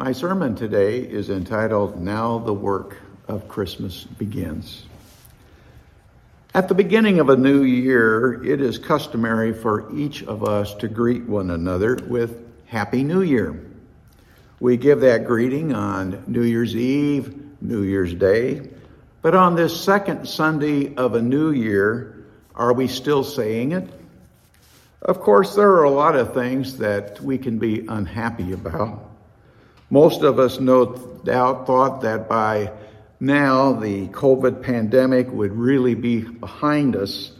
My sermon today is entitled Now the Work of Christmas Begins. At the beginning of a new year, it is customary for each of us to greet one another with Happy New Year. We give that greeting on New Year's Eve, New Year's Day, but on this second Sunday of a new year, are we still saying it? Of course, there are a lot of things that we can be unhappy about. Most of us, no doubt, thought that by now the COVID pandemic would really be behind us,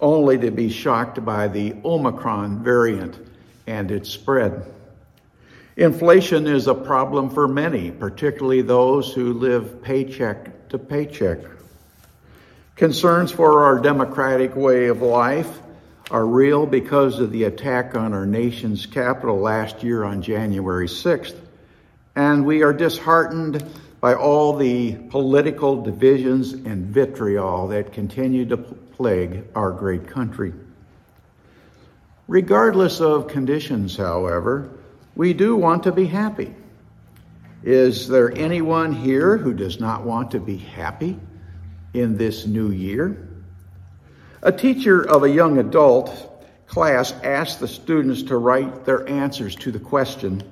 only to be shocked by the Omicron variant and its spread. Inflation is a problem for many, particularly those who live paycheck to paycheck. Concerns for our democratic way of life are real because of the attack on our nation's capital last year on January 6th. And we are disheartened by all the political divisions and vitriol that continue to plague our great country. Regardless of conditions, however, we do want to be happy. Is there anyone here who does not want to be happy in this new year? A teacher of a young adult class asked the students to write their answers to the question,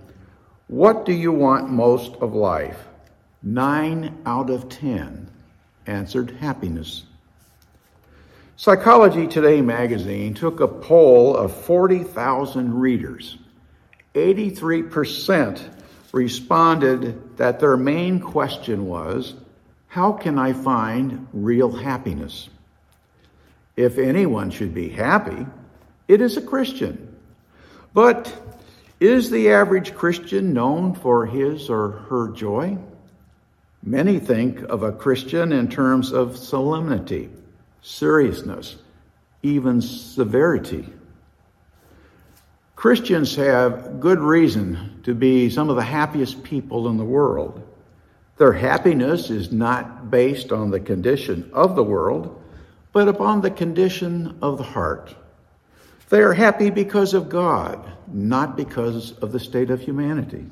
What do you want most of life? Nine out of ten answered happiness. Psychology Today magazine took a poll of 40,000 readers. 83% responded that their main question was, How can I find real happiness? If anyone should be happy, it is a Christian. But is the average Christian known for his or her joy? Many think of a Christian in terms of solemnity, seriousness, even severity. Christians have good reason to be some of the happiest people in the world. Their happiness is not based on the condition of the world, but upon the condition of the heart. They are happy because of God, not because of the state of humanity.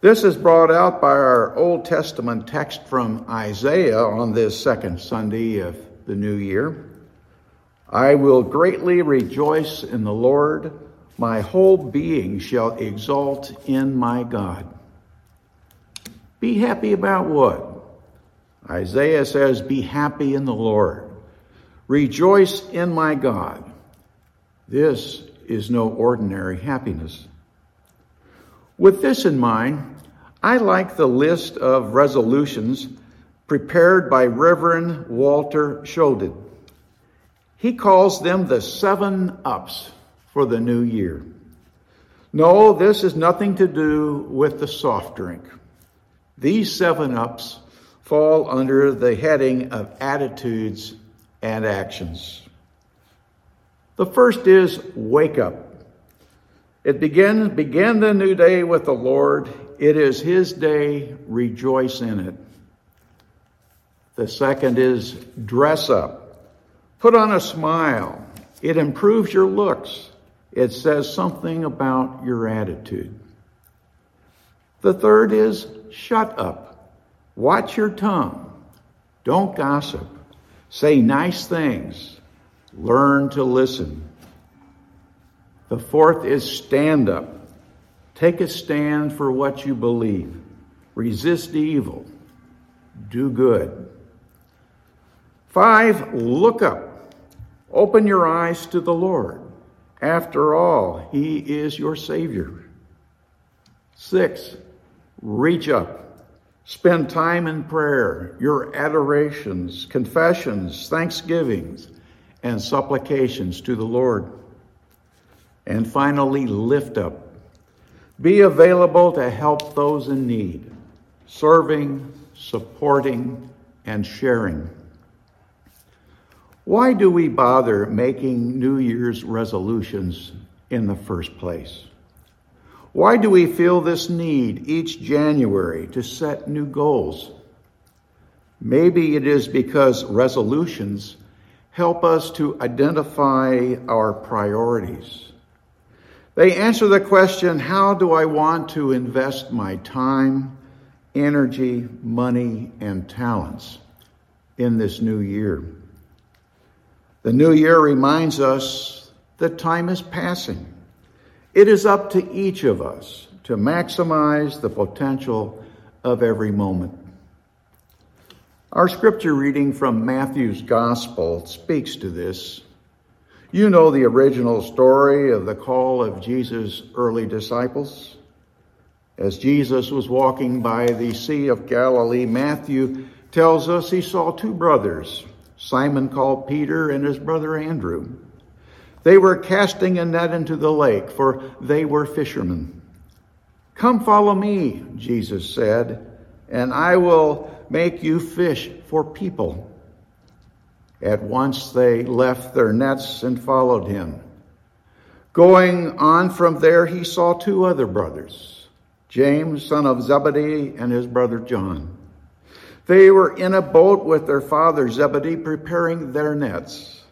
This is brought out by our Old Testament text from Isaiah on this second Sunday of the new year. I will greatly rejoice in the Lord. My whole being shall exult in my God. Be happy about what? Isaiah says, Be happy in the Lord. Rejoice in my God. This is no ordinary happiness. With this in mind, I like the list of resolutions prepared by Reverend Walter Shoden. He calls them the seven ups for the new year. No, this has nothing to do with the soft drink. These seven ups fall under the heading of attitudes and actions. The first is wake up. It begins, begin the new day with the Lord. It is His day, rejoice in it. The second is dress up. Put on a smile. It improves your looks. It says something about your attitude. The third is shut up. Watch your tongue. Don't gossip. Say nice things. Learn to listen. The fourth is stand up. Take a stand for what you believe. Resist evil. Do good. Five, look up. Open your eyes to the Lord. After all, He is your Savior. Six, reach up. Spend time in prayer, your adorations, confessions, thanksgivings, and supplications to the Lord. And finally, lift up. Be available to help those in need, serving, supporting, and sharing. Why do we bother making New Year's resolutions in the first place? Why do we feel this need each January to set new goals? Maybe it is because resolutions help us to identify our priorities. They answer the question how do I want to invest my time, energy, money, and talents in this new year? The new year reminds us that time is passing. It is up to each of us to maximize the potential of every moment. Our scripture reading from Matthew's Gospel speaks to this. You know the original story of the call of Jesus' early disciples. As Jesus was walking by the Sea of Galilee, Matthew tells us he saw two brothers, Simon called Peter and his brother Andrew. They were casting a net into the lake, for they were fishermen. Come follow me, Jesus said, and I will make you fish for people. At once they left their nets and followed him. Going on from there, he saw two other brothers, James, son of Zebedee, and his brother John. They were in a boat with their father Zebedee preparing their nets.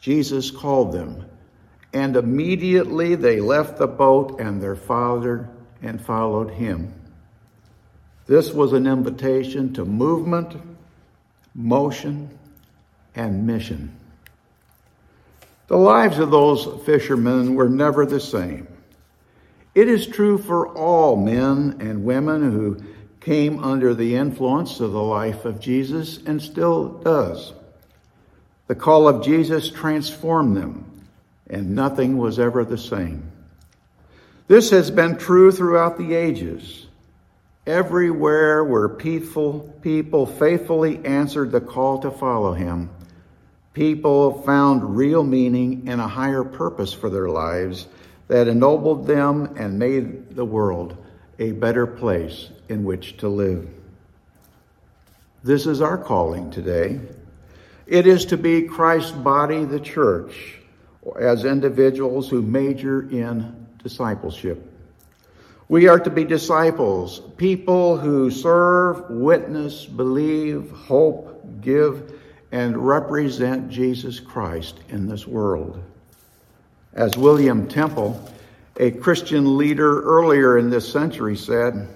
Jesus called them, and immediately they left the boat and their father and followed him. This was an invitation to movement, motion, and mission. The lives of those fishermen were never the same. It is true for all men and women who came under the influence of the life of Jesus and still does. The call of Jesus transformed them, and nothing was ever the same. This has been true throughout the ages. Everywhere where people, people faithfully answered the call to follow him, people found real meaning and a higher purpose for their lives that ennobled them and made the world a better place in which to live. This is our calling today. It is to be Christ's body, the church, as individuals who major in discipleship. We are to be disciples, people who serve, witness, believe, hope, give, and represent Jesus Christ in this world. As William Temple, a Christian leader earlier in this century, said,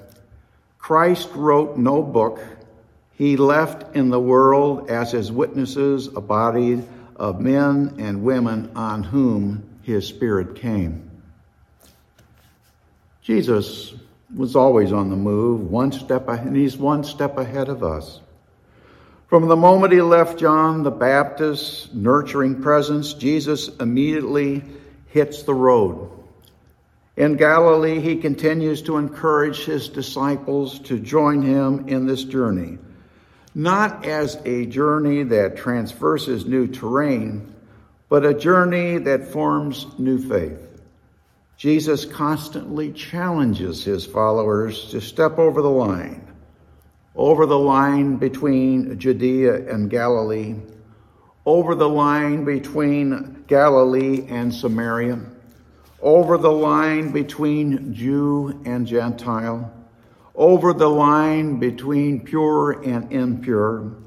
Christ wrote no book. He left in the world as his witnesses a body of men and women on whom his Spirit came. Jesus was always on the move, one step ahead, and he's one step ahead of us. From the moment he left John the Baptist's nurturing presence, Jesus immediately hits the road. In Galilee, he continues to encourage his disciples to join him in this journey, not as a journey that transverses new terrain, but a journey that forms new faith. Jesus constantly challenges his followers to step over the line, over the line between Judea and Galilee, over the line between Galilee and Samaria, over the line between Jew and Gentile, over the line between pure and impure,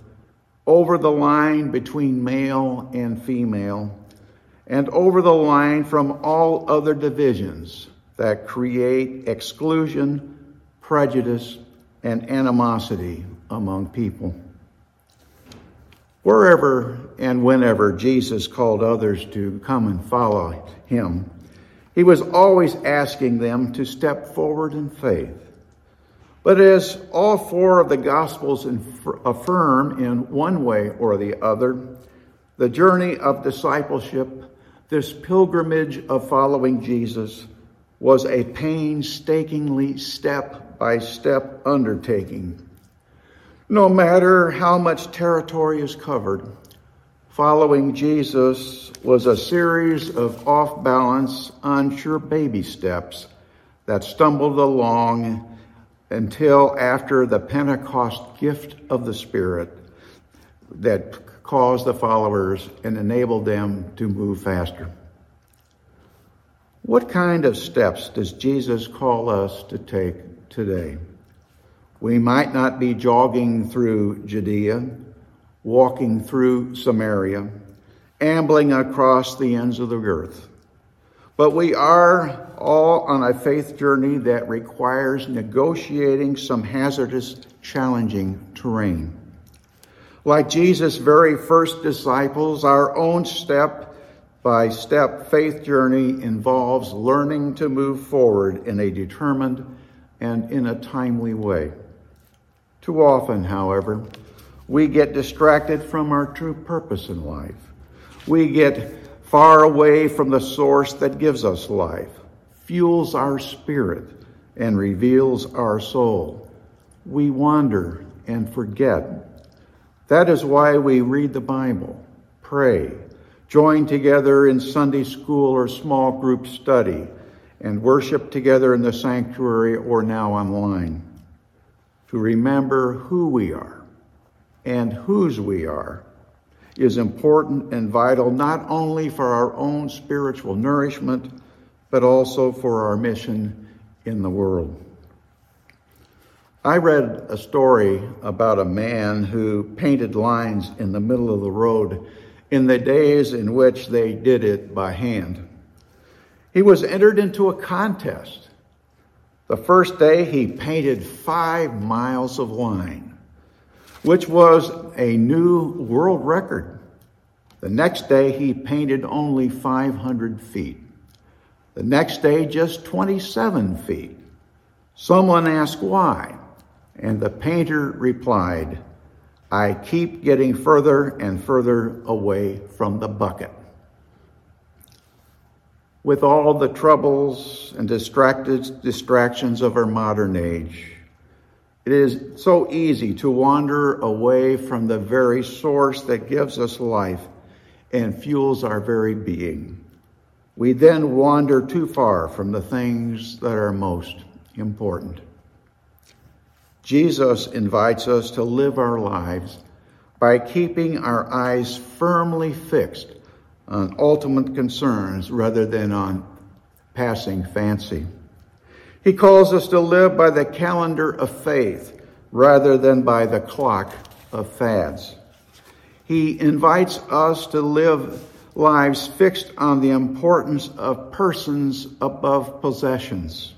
over the line between male and female and over the line from all other divisions that create exclusion, prejudice, and animosity among people. Wherever and whenever Jesus called others to come and follow him, he was always asking them to step forward in faith. But as all four of the Gospels affirm in one way or the other, the journey of discipleship this pilgrimage of following Jesus was a painstakingly step by step undertaking. No matter how much territory is covered, following Jesus was a series of off balance, unsure baby steps that stumbled along until after the Pentecost gift of the Spirit that cause the followers and enable them to move faster. What kind of steps does Jesus call us to take today? We might not be jogging through Judea, walking through Samaria, ambling across the ends of the earth, but we are all on a faith journey that requires negotiating some hazardous, challenging terrain. Like Jesus' very first disciples, our own step by step faith journey involves learning to move forward in a determined and in a timely way. Too often, however, we get distracted from our true purpose in life. We get far away from the source that gives us life, fuels our spirit, and reveals our soul. We wander and forget. That is why we read the Bible, pray, join together in Sunday school or small group study, and worship together in the sanctuary or now online. To remember who we are and whose we are is important and vital not only for our own spiritual nourishment, but also for our mission in the world. I read a story about a man who painted lines in the middle of the road in the days in which they did it by hand. He was entered into a contest. The first day, he painted five miles of line, which was a new world record. The next day, he painted only 500 feet. The next day, just 27 feet. Someone asked why, and the painter replied, I keep getting further and further away from the bucket. With all the troubles and distracted distractions of our modern age, it is so easy to wander away from the very source that gives us life and fuels our very being. We then wander too far from the things that are most important. Jesus invites us to live our lives by keeping our eyes firmly fixed on ultimate concerns rather than on passing fancy. He calls us to live by the calendar of faith rather than by the clock of fads. He invites us to live lives fixed on the importance of persons above possessions.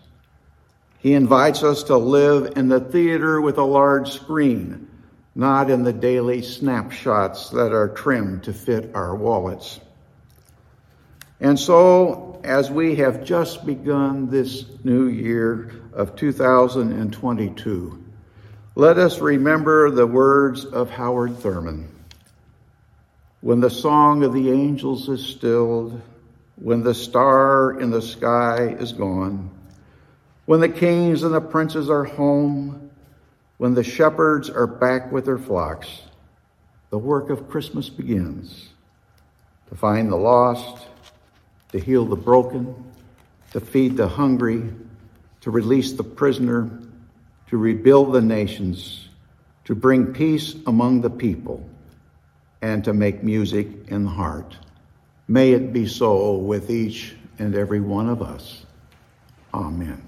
He invites us to live in the theater with a large screen, not in the daily snapshots that are trimmed to fit our wallets. And so, as we have just begun this new year of 2022, let us remember the words of Howard Thurman. When the song of the angels is stilled, when the star in the sky is gone, when the kings and the princes are home, when the shepherds are back with their flocks, the work of Christmas begins to find the lost, to heal the broken, to feed the hungry, to release the prisoner, to rebuild the nations, to bring peace among the people, and to make music in the heart. May it be so with each and every one of us. Amen.